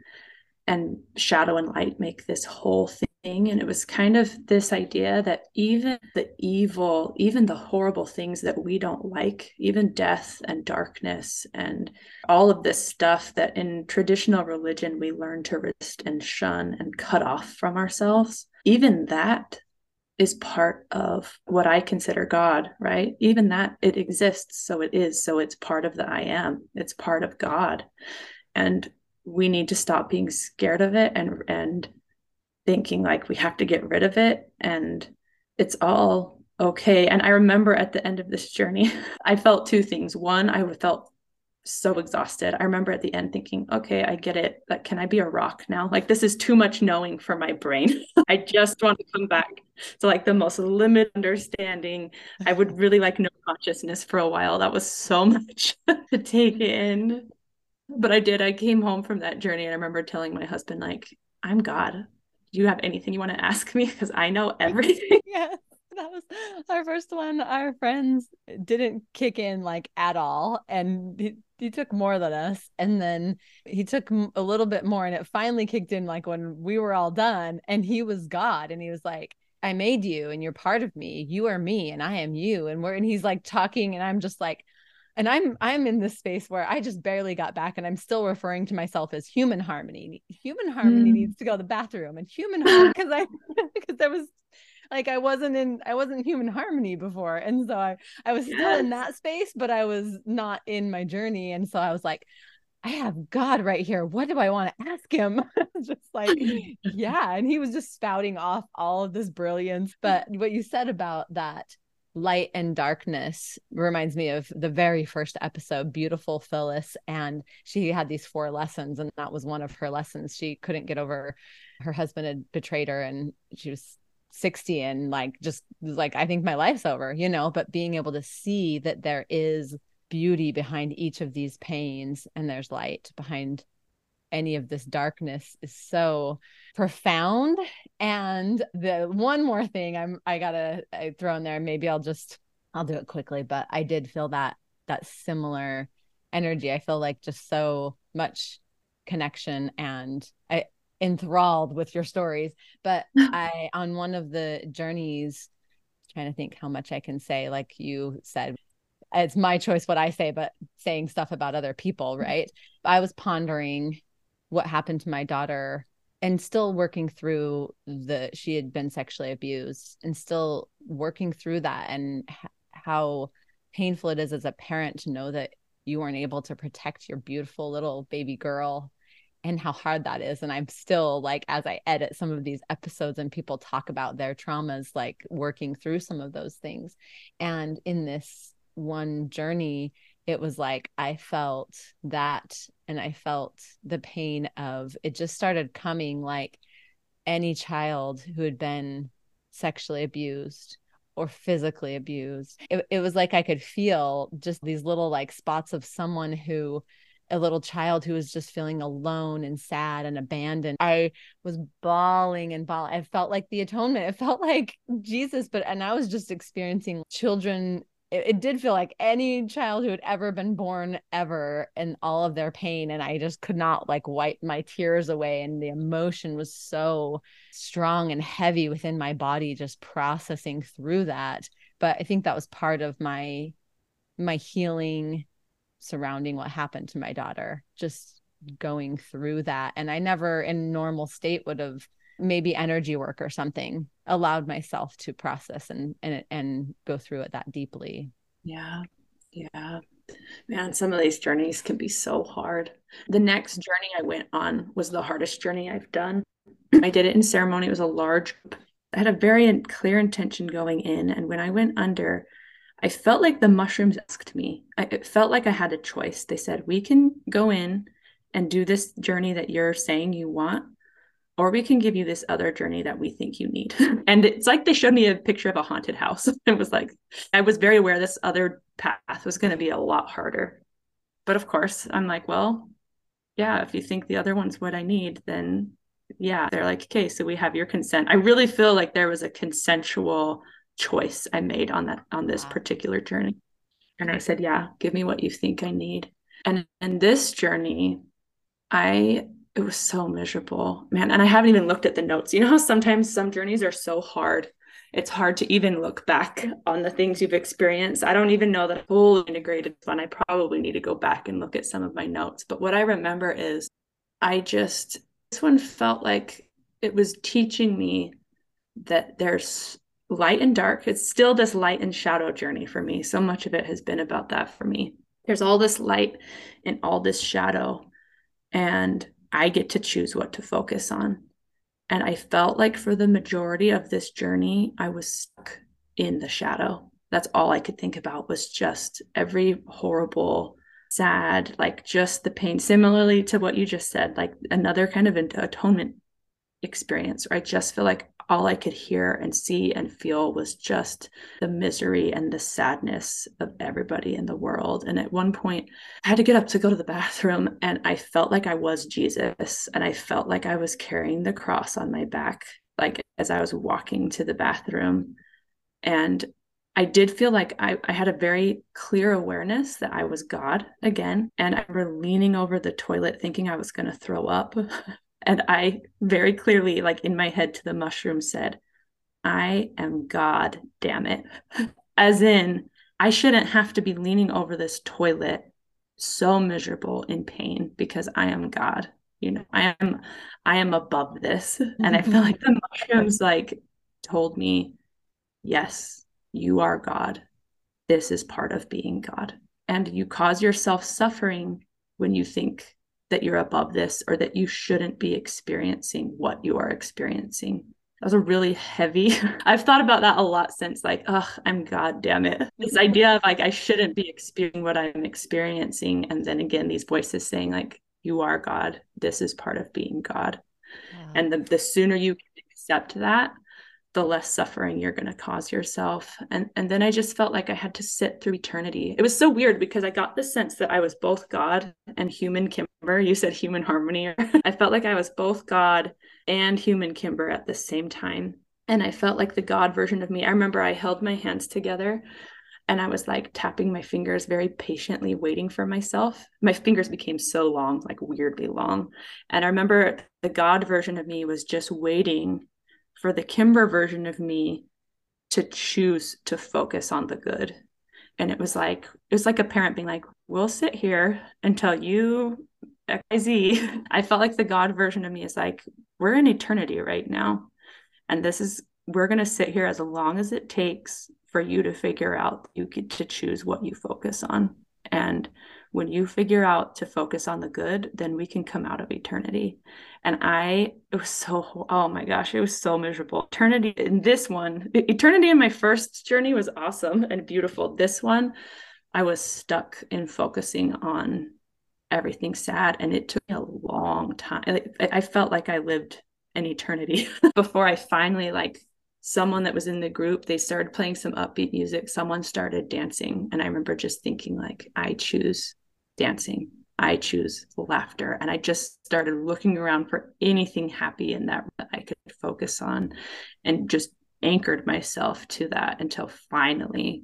and shadow and light make this whole thing and it was kind of this idea that even the evil even the horrible things that we don't like even death and darkness and all of this stuff that in traditional religion we learn to resist and shun and cut off from ourselves even that is part of what I consider God, right? Even that it exists, so it is, so it's part of the I am, it's part of God. And we need to stop being scared of it and and thinking like we have to get rid of it and it's all okay. And i remember at the end of this journey i felt two things. One i felt so exhausted. I remember at the end thinking okay i get it like can i be a rock now? Like this is too much knowing for my brain. I just want to come back to like the most limited understanding. I would really like no consciousness for a while. That was so much to take in but I did. I came home from that journey and I remember telling my husband, like, I'm God. Do you have anything you want to ask me? Because I know everything. yeah. That was our first one. Our friends didn't kick in like at all. And he, he took more than us. And then he took a little bit more. And it finally kicked in like when we were all done. And he was God. And he was like, I made you and you're part of me. You are me and I am you. And we're, and he's like talking. And I'm just like, and i'm i'm in this space where i just barely got back and i'm still referring to myself as human harmony human harmony mm. needs to go to the bathroom and human harmony because i because i was like i wasn't in i wasn't human harmony before and so i i was still yes. in that space but i was not in my journey and so i was like I have God right here. What do I want to ask him? just like, yeah. And he was just spouting off all of this brilliance. But what you said about that light and darkness reminds me of the very first episode beautiful phyllis and she had these four lessons and that was one of her lessons. She couldn't get over her husband had betrayed her and she was 60 and like just like i think my life's over you know? But being able to see that there is beauty behind each of these pains and there's light behind any of this darkness is so profound. And the one more thing i'm i gotta I throw in there maybe i'll just i'll do it quickly but i did feel that that similar energy. I feel like just so much connection and i enthralled with your stories. But i on one of the journeys trying to think how much i can say like you said it's my choice what i say but saying stuff about other people mm-hmm. right? I was pondering what happened to my daughter and still working through the she had been sexually abused and still working through that and how painful it is as a parent to know that you weren't able to protect your beautiful little baby girl and how hard that is. And i'm still like as i edit some of these episodes and people talk about their traumas like working through some of those things. And in this one journey, it was like I felt that and I felt the pain of it just started coming like any child who had been sexually abused or physically abused. It, it was like I could feel just these little like spots of someone who a little child who was just feeling alone and sad and abandoned. I was bawling and bawling. I felt like the atonement. It felt like Jesus, but and I was just experiencing children. It, it did feel like any child who had ever been born ever and all of their pain. And I just could not like wipe my tears away. And the emotion was so strong and heavy within my body, just processing through that. But I think that was part of my my healing surrounding what happened to my daughter, just going through that. And I never in normal state would have maybe energy work or something allowed myself to process and and and go through it that deeply. Yeah. Yeah. Man, some of these journeys can be so hard. The next journey I went on was the hardest journey I've done. I did it in ceremony. It was a large I had a very clear intention going in and when I went under I felt like the mushrooms asked me. I, it felt like I had a choice. They said, "We can go in and do this journey that you're saying you want, or we can give you this other journey that we think you need." and it's like they showed me a picture of a haunted house. it was like I was very aware this other path was going to be a lot harder. But of course, I'm like, well, yeah, if you think the other one's what I need, then yeah, they're like, okay, so we have your consent. I really feel like there was a consensual choice I made on that on this particular journey. And I said, yeah, give me what you think I need. And in this journey, I it was so miserable, man. And I haven't even looked at the notes. You know how sometimes some journeys are so hard. It's hard to even look back on the things you've experienced. I don't even know that whole integrated one. I probably need to go back and look at some of my notes. But what I remember is I just this one felt like it was teaching me that there's light and dark. It's still this light and shadow journey for me. So much of it has been about that for me. There's all this light and all this shadow, and I get to choose what to focus on. And I felt like for the majority of this journey, I was stuck in the shadow. That's all I could think about was just every horrible, sad, like just the pain. Similarly to what you just said, like another kind of atonement experience, where I just feel like all I could hear and see and feel was just the misery and the sadness of everybody in the world. And at one point, I had to get up to go to the bathroom, and I felt like I was Jesus, and I felt like I was carrying the cross on my back, like as I was walking to the bathroom. And I did feel like I, I had a very clear awareness that I was God again. And I were leaning over the toilet thinking I was going to throw up. And I very clearly, like in my head to the mushroom, said, I am God, damn it. As in, I shouldn't have to be leaning over this toilet so miserable in pain because I am God. You know, I am I am above this. And I feel like the mushrooms like told me, yes, you are God. This is part of being God. And you cause yourself suffering when you think that you're above this or that you shouldn't be experiencing what you are experiencing. That was a really heavy. I've thought about that a lot since, like, oh, I'm God damn it. This idea of like, I shouldn't be experiencing what I'm experiencing. And then again, these voices saying, like, you are God. This is part of being God. Wow. And the, the sooner you accept that, the less suffering you're going to cause yourself. And and then i just felt like i had to sit through eternity. It was so weird because i got the sense that i was both god and human kimber. You said human harmony. I felt like i was both god and human kimber at the same time. And i felt like the god version of me. I remember i held my hands together and I was like tapping my fingers very patiently, waiting for myself. My fingers became so long, like weirdly long. And I remember the God version of me was just waiting for the Kimber version of me to choose to focus on the good. And it was like, it was like a parent being like, we'll sit here until you XYZ. I felt like the God version of me is like, we're in eternity right now. And this is, we're going to sit here as long as it takes for you to figure out you get to choose what you focus on. And when you figure out to focus on the good, then we can come out of eternity. And I, it was so, oh my gosh, it was so miserable. Eternity in this one, eternity in my first journey was awesome and beautiful. This one, I was stuck in focusing on everything sad. And it took me a long time. I felt like I lived an eternity before I finally like someone that was in the group they started playing some upbeat music. Someone started dancing. And i remember just thinking like i choose dancing. I choose laughter. And i just started looking around for anything happy in that i could focus on and just anchored myself to that until finally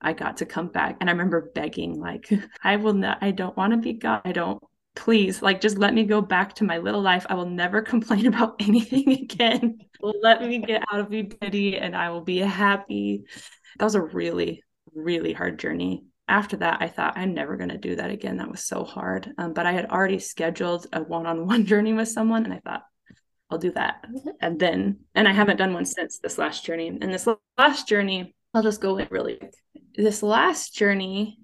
i got to come back. And i remember begging like i will not i don't want to be god. I don't please like just let me go back to my little life. I will never complain about anything again let me get out of eternity and i will be happy. That was a really really hard journey. After that i thought i'm never going to do that again. That was so hard. Um, but i had already scheduled a one-on-one journey with someone and i thought i'll do that. And then and i haven't done one since this last journey. And this last journey i'll just go in really quick. this last journey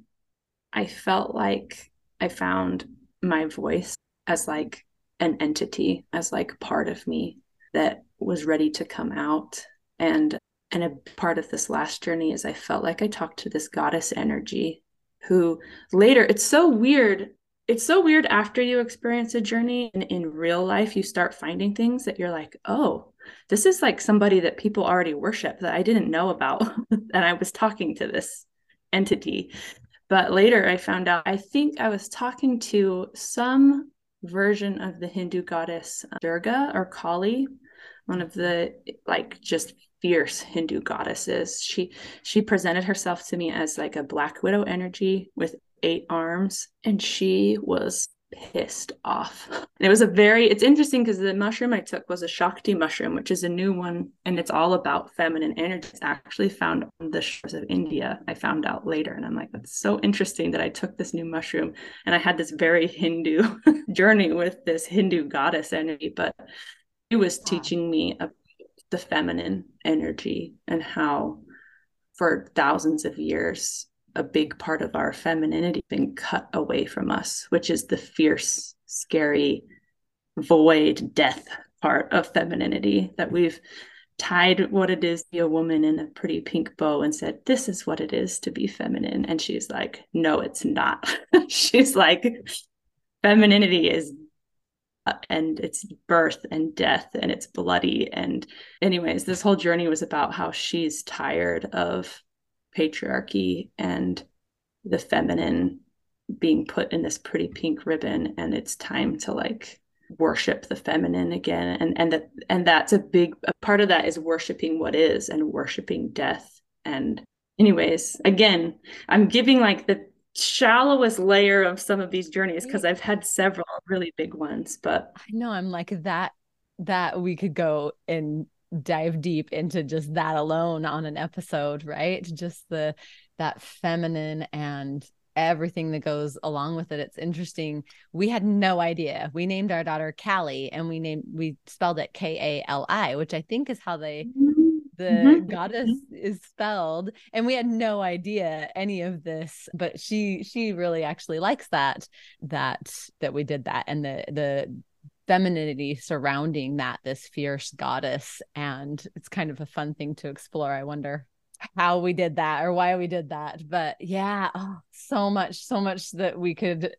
i felt like i found my voice as like an entity, as like part of me that was ready to come out. And and a part of this last journey is I felt like I talked to this goddess energy who later it's so weird it's so weird after you experience a journey and in real life you start finding things that you're like oh this is like somebody that people already worship that i didn't know about and i was talking to this entity but later I found out, I think I was talking to some version of the Hindu goddess uh, Durga or Kali, one of the like just fierce Hindu goddesses. She she presented herself to me as like a black widow energy with eight arms and she was pissed off. And it was a very, it's interesting because the mushroom I took was a Shakti mushroom, which is a new one. And it's all about feminine energy. It's actually found on the shores of India. I found out later. And I'm like, that's so interesting that I took this new mushroom and I had this very Hindu journey with this Hindu goddess energy. But he was wow. teaching me about the feminine energy and how for thousands of years a big part of our femininity been cut away from us, which is the fierce, scary, void, death part of femininity that we've tied what it is to be a woman in a pretty pink bow and said, This is what it is to be feminine. And she's like, No, it's not. she's like, Femininity is and it's birth and death and it's bloody. And anyways this whole journey was about how she's tired of patriarchy and the feminine being put in this pretty pink ribbon. And it's time to like worship the feminine again. And and that and that's a big a part of that is worshiping what is and worshiping death. And anyways again i'm giving like the shallowest layer of some of these journeys because i've had several really big ones but i know i'm like that that we could go and dive deep into just that alone on an episode, right? Just the that feminine and everything that goes along with it. It's interesting. We had no idea. We named our daughter Kali and we named we spelled it K A L I, which I think is how they mm-hmm. The mm-hmm. goddess is spelled and we had no idea any of this but she she really actually likes that that that we did that and the the femininity surrounding that this fierce goddess and it's kind of a fun thing to explore i wonder how we did that or why we did that but yeah oh, so much so much that we could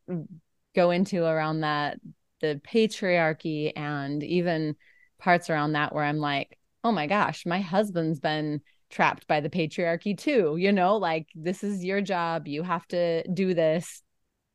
go into around that the patriarchy and even parts around that where i'm like oh my gosh my husband's been trapped by the patriarchy too you know like this is your job you have to do this.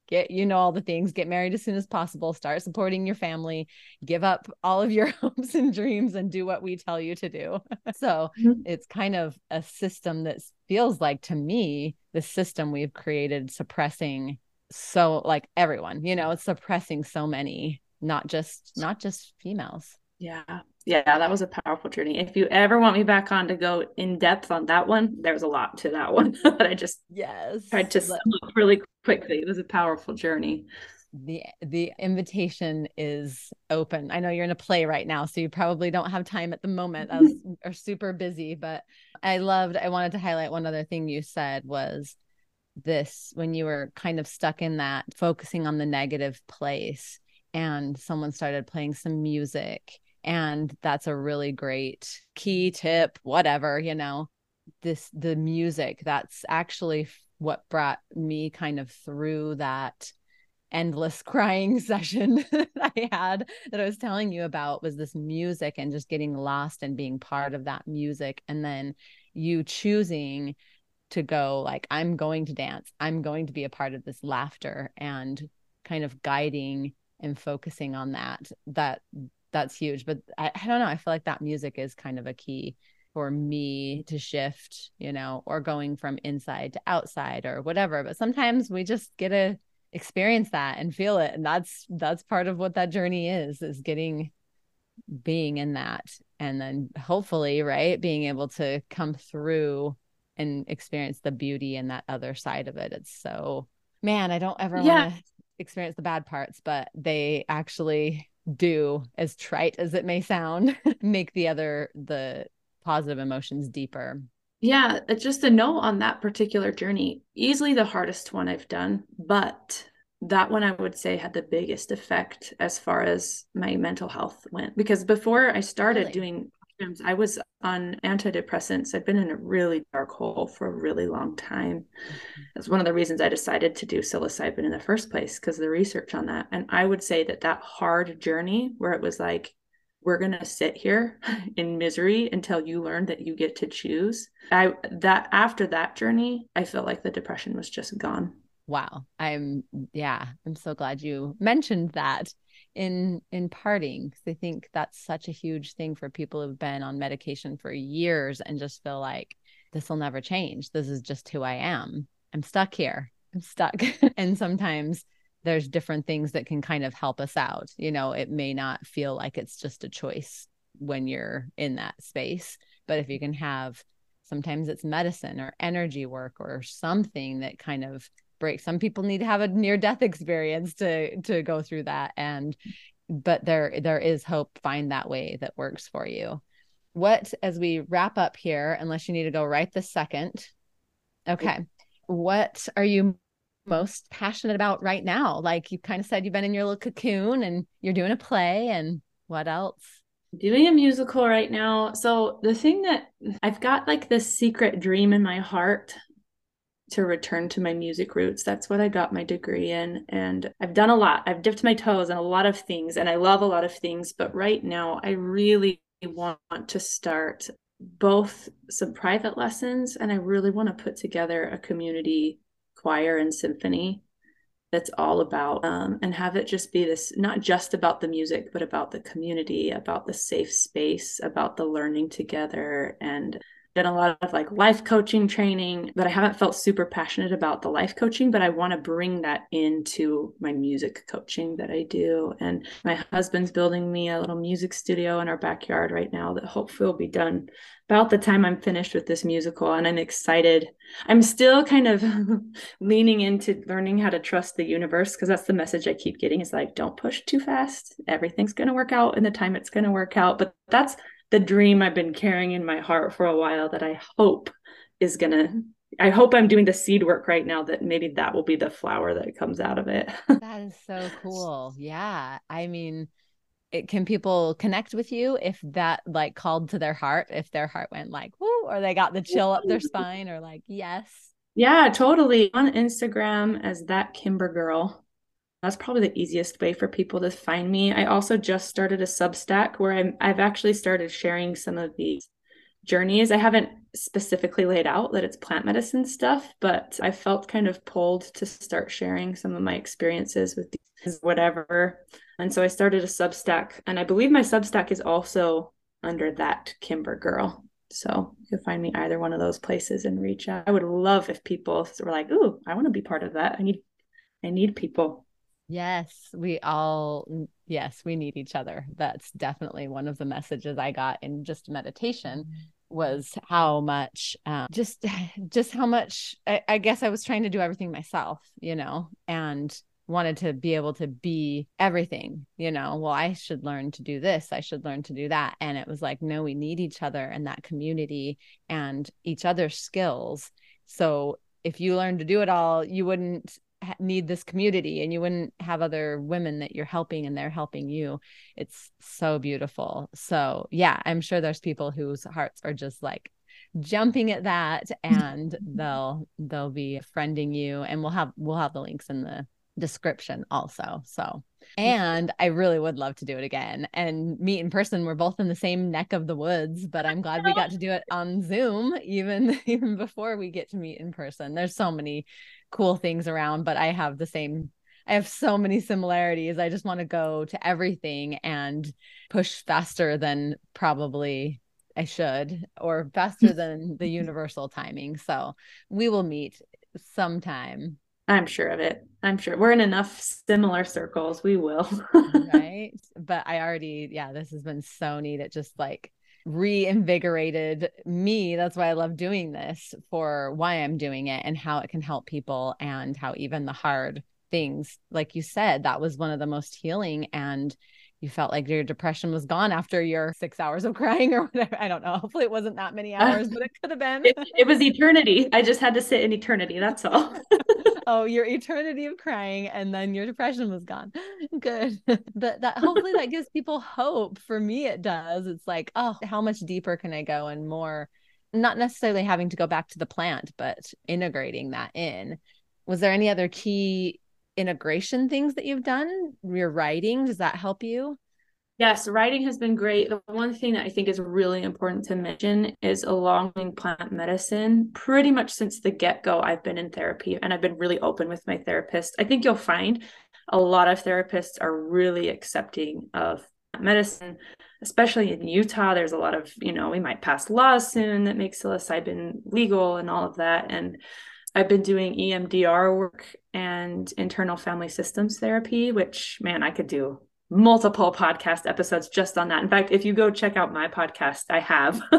Get you know all the things get married as soon as possible start supporting your family give up all of your hopes and dreams and do what we tell you to do. So mm-hmm. it's kind of a system that feels like to me the system we've created suppressing so like everyone you know it's suppressing so many not just not just females. Yeah yeah, that was a powerful journey. If you ever want me back on to go in depth on that one, there's a lot to that one. but I just yes tried to sum up really quickly. It was a powerful journey. The the invitation is open. I know you're in a play right now, so you probably don't have time at the moment. I was are super busy, but I loved. I wanted to highlight one other thing you said was this when you were kind of stuck in that focusing on the negative place and someone started playing some music and that's a really great key tip whatever you know this the music that's actually what brought me kind of through that endless crying session that I had that I was telling you about was this music and just getting lost and being part of that music and then you choosing to go like I'm going to dance. I'm going to be a part of this laughter and kind of guiding and focusing on that that that's huge but I, I don't know I feel like that music is kind of a key for me to shift you know or going from inside to outside or whatever but sometimes we just get to experience that and feel it and that's that's part of what that journey is is getting being in that and then hopefully right being able to come through and experience the beauty and that other side of it it's so man i don't ever yeah. want to experience the bad parts but they actually do as trite as it may sound make the other the positive emotions deeper yeah, uh, just a note on that particular journey. Easily the hardest one I've done, but that one I would say had the biggest effect as far as my mental health went. Because before I started really? doing I was on antidepressants. I'd been in a really dark hole for a really long time. Mm-hmm. That's one of the reasons I decided to do psilocybin in the first place because the research on that. And I would say that that hard journey where it was like, we're going to sit here in misery until you learn that you get to choose. I that after that journey, I felt like the depression was just gone. Wow. I'm yeah, I'm so glad you mentioned that in in parting because I think that's such a huge thing for people who've been on medication for years and just feel like this will never change. This is just who I am. I'm stuck here. I'm stuck. and sometimes there's different things that can kind of help us out. You know, it may not feel like it's just a choice when you're in that space, but if you can have sometimes it's medicine or energy work or something that kind of breaks some people need to have a near death experience to to go through that and but there there is hope find that way that works for you what as we wrap up here unless you need to go right this second okay what are you most passionate about right now? Like you kind of said, you've been in your little cocoon and you're doing a play, and what else? Doing a musical right now. So, the thing that I've got like this secret dream in my heart to return to my music roots. That's what I got my degree in. And I've done a lot. I've dipped my toes in a lot of things and I love a lot of things. But right now, I really want to start both some private lessons and I really want to put together a community choir and symphony that's all about um, and have it just be this not just about the music but about the community about the safe space about the learning together and done a lot of like life coaching training, but I haven't felt super passionate about the life coaching, but I want to bring that into my music coaching that I do. And my husband's building me a little music studio in our backyard right now that hopefully will be done about the time I'm finished with this musical. And I'm excited. I'm still kind of leaning into learning how to trust the universe because that's the message I keep getting is like, don't push too fast. Everything's going to work out in the time it's going to work out. But that's the dream I've been carrying in my heart for a while that I hope is going to I hope I'm doing the seed work right now that maybe that will be the flower that comes out of it. that is so cool. Yeah. I mean, it, can people connect with you if that like called to their heart, if their heart went like, whoo, or they got the chill up their spine or like, yes. Yeah, totally. On Instagram as that Kimber girl. That's probably the easiest way for people to find me. I also just started a Substack where I'm, I've actually started sharing some of these journeys. I haven't specifically laid out that it's plant medicine stuff, but I felt kind of pulled to start sharing some of my experiences with these, whatever. And so I started a Substack, and I believe my Substack is also under that Kimber Girl. So you can find me either one of those places and reach out. I would love if people were like, "Ooh, I want to be part of that." I need, I need people. Yes, we all, yes, we need each other. That's definitely one of the messages I got in just meditation was how much, um, just, just how much, I, I guess I was trying to do everything myself, you know, and wanted to be able to be everything, you know, well, I should learn to do this, I should learn to do that. And it was like, no, we need each other and that community and each other's skills. So if you learn to do it all, you wouldn't need this community and you wouldn't have other women that you're helping and they're helping you. It's so beautiful. So, yeah, I'm sure there's people whose hearts are just like jumping at that and they'll they'll be friending you and we'll have we'll have the links in the description also. So, and I really would love to do it again and meet in person. We're both in the same neck of the woods, but I'm glad we got to do it on Zoom even even before we get to meet in person. There's so many cool things around, but I have the same I have so many similarities. I just want to go to everything and push faster than probably I should or faster than the universal timing. So, we will meet sometime I'm sure of it. I'm sure we're in enough similar circles. We will. right. But I already, yeah, this has been so neat. It just like reinvigorated me. That's why I love doing this for why I'm doing it and how it can help people and how even the hard things, like you said, that was one of the most healing and you felt like your depression was gone after your six hours of crying or whatever. I don't know. Hopefully it wasn't that many hours, but it could have been. It, it was eternity. I just had to sit in eternity. That's all. oh, your eternity of crying and then your depression was gone. Good. but that hopefully that gives people hope. For me, it does. It's like, oh, how much deeper can I go and more, not necessarily having to go back to the plant, but integrating that in. Was there any other key integration things that you've done? Your writing, does that help you? Yes, writing has been great. The one thing that I think is really important to mention is along with plant medicine. Pretty much since the get go, I've been in therapy and I've been really open with my therapist. I think you'll find a lot of therapists are really accepting of medicine, especially in Utah. There's a lot of, you know, we might pass laws soon that make psilocybin legal and all of that. And I've been doing EMDR work and internal family systems therapy, which, man, I could do multiple podcast episodes just on that. In fact, if you go check out my podcast, I have.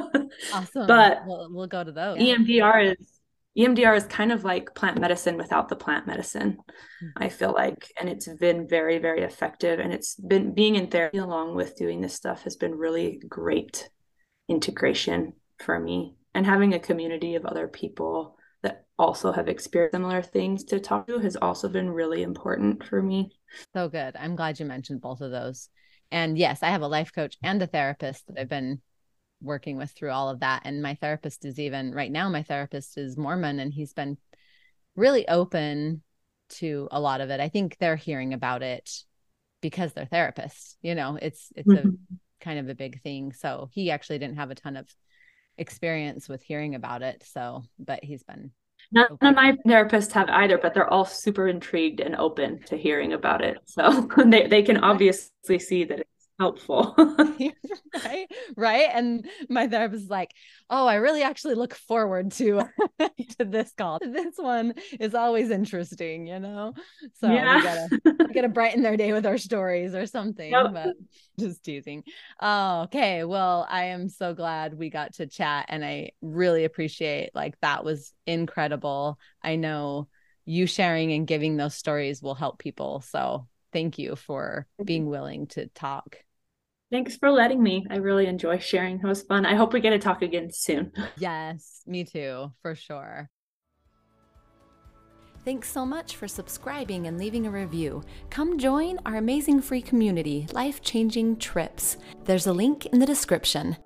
awesome. But we'll, we'll go to those. EMDR is EMDR is kind of like plant medicine without the plant medicine. Mm-hmm. I feel like and it's been very very effective and it's been being in therapy along with doing this stuff has been really great integration for me and having a community of other people also have experienced similar things to talk to has also been really important for me. So good. I'm glad you mentioned both of those. And yes, I have a life coach and a therapist that I've been working with through all of that. And my therapist is even right now, my therapist is Mormon and he's been really open to a lot of it. I think they're hearing about it because they're therapists. You know, it's it's mm-hmm. a kind of a big thing. So he actually didn't have a ton of experience with hearing about it. So, but he's been. None of my therapists have either, but they're all super intrigued and open to hearing about it. So they, they can obviously see that helpful. right. Right. And my therapist is like, oh, I really actually look forward to to this call. This one is always interesting, you know? So yeah. we gotta we gotta brighten their day with our stories or something. Yep. But just teasing. Oh, okay. Well, I am so glad we got to chat and I really appreciate like that was incredible. I know you sharing and giving those stories will help people. So thank you for being willing to talk. Thanks for letting me. I really enjoy sharing. It was fun. I hope we get to talk again soon. yes, me too, for sure. Thanks so much for subscribing and leaving a review. Come join our amazing free community, Life Changing Trips. There's a link in the description.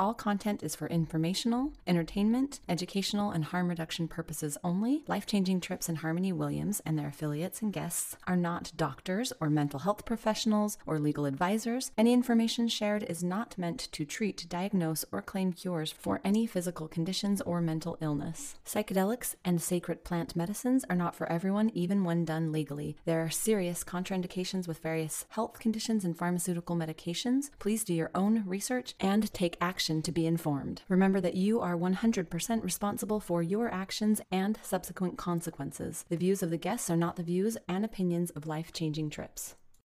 All content is for informational, entertainment, educational, and harm reduction purposes only. Life Changing Trips and Harmony Williams and their affiliates and guests are not doctors or mental health professionals or legal advisors. Any information shared is not meant to treat, diagnose, or claim cures for any physical conditions or mental illness. Psychedelics and sacred plant medicines are not for everyone, even when done legally. There are serious contraindications with various health conditions and pharmaceutical medications. Please do your own research and take action action to be informed. Remember that you are 100% responsible for your actions and subsequent consequences. The views of the guests are not the views and opinions of life changing trips.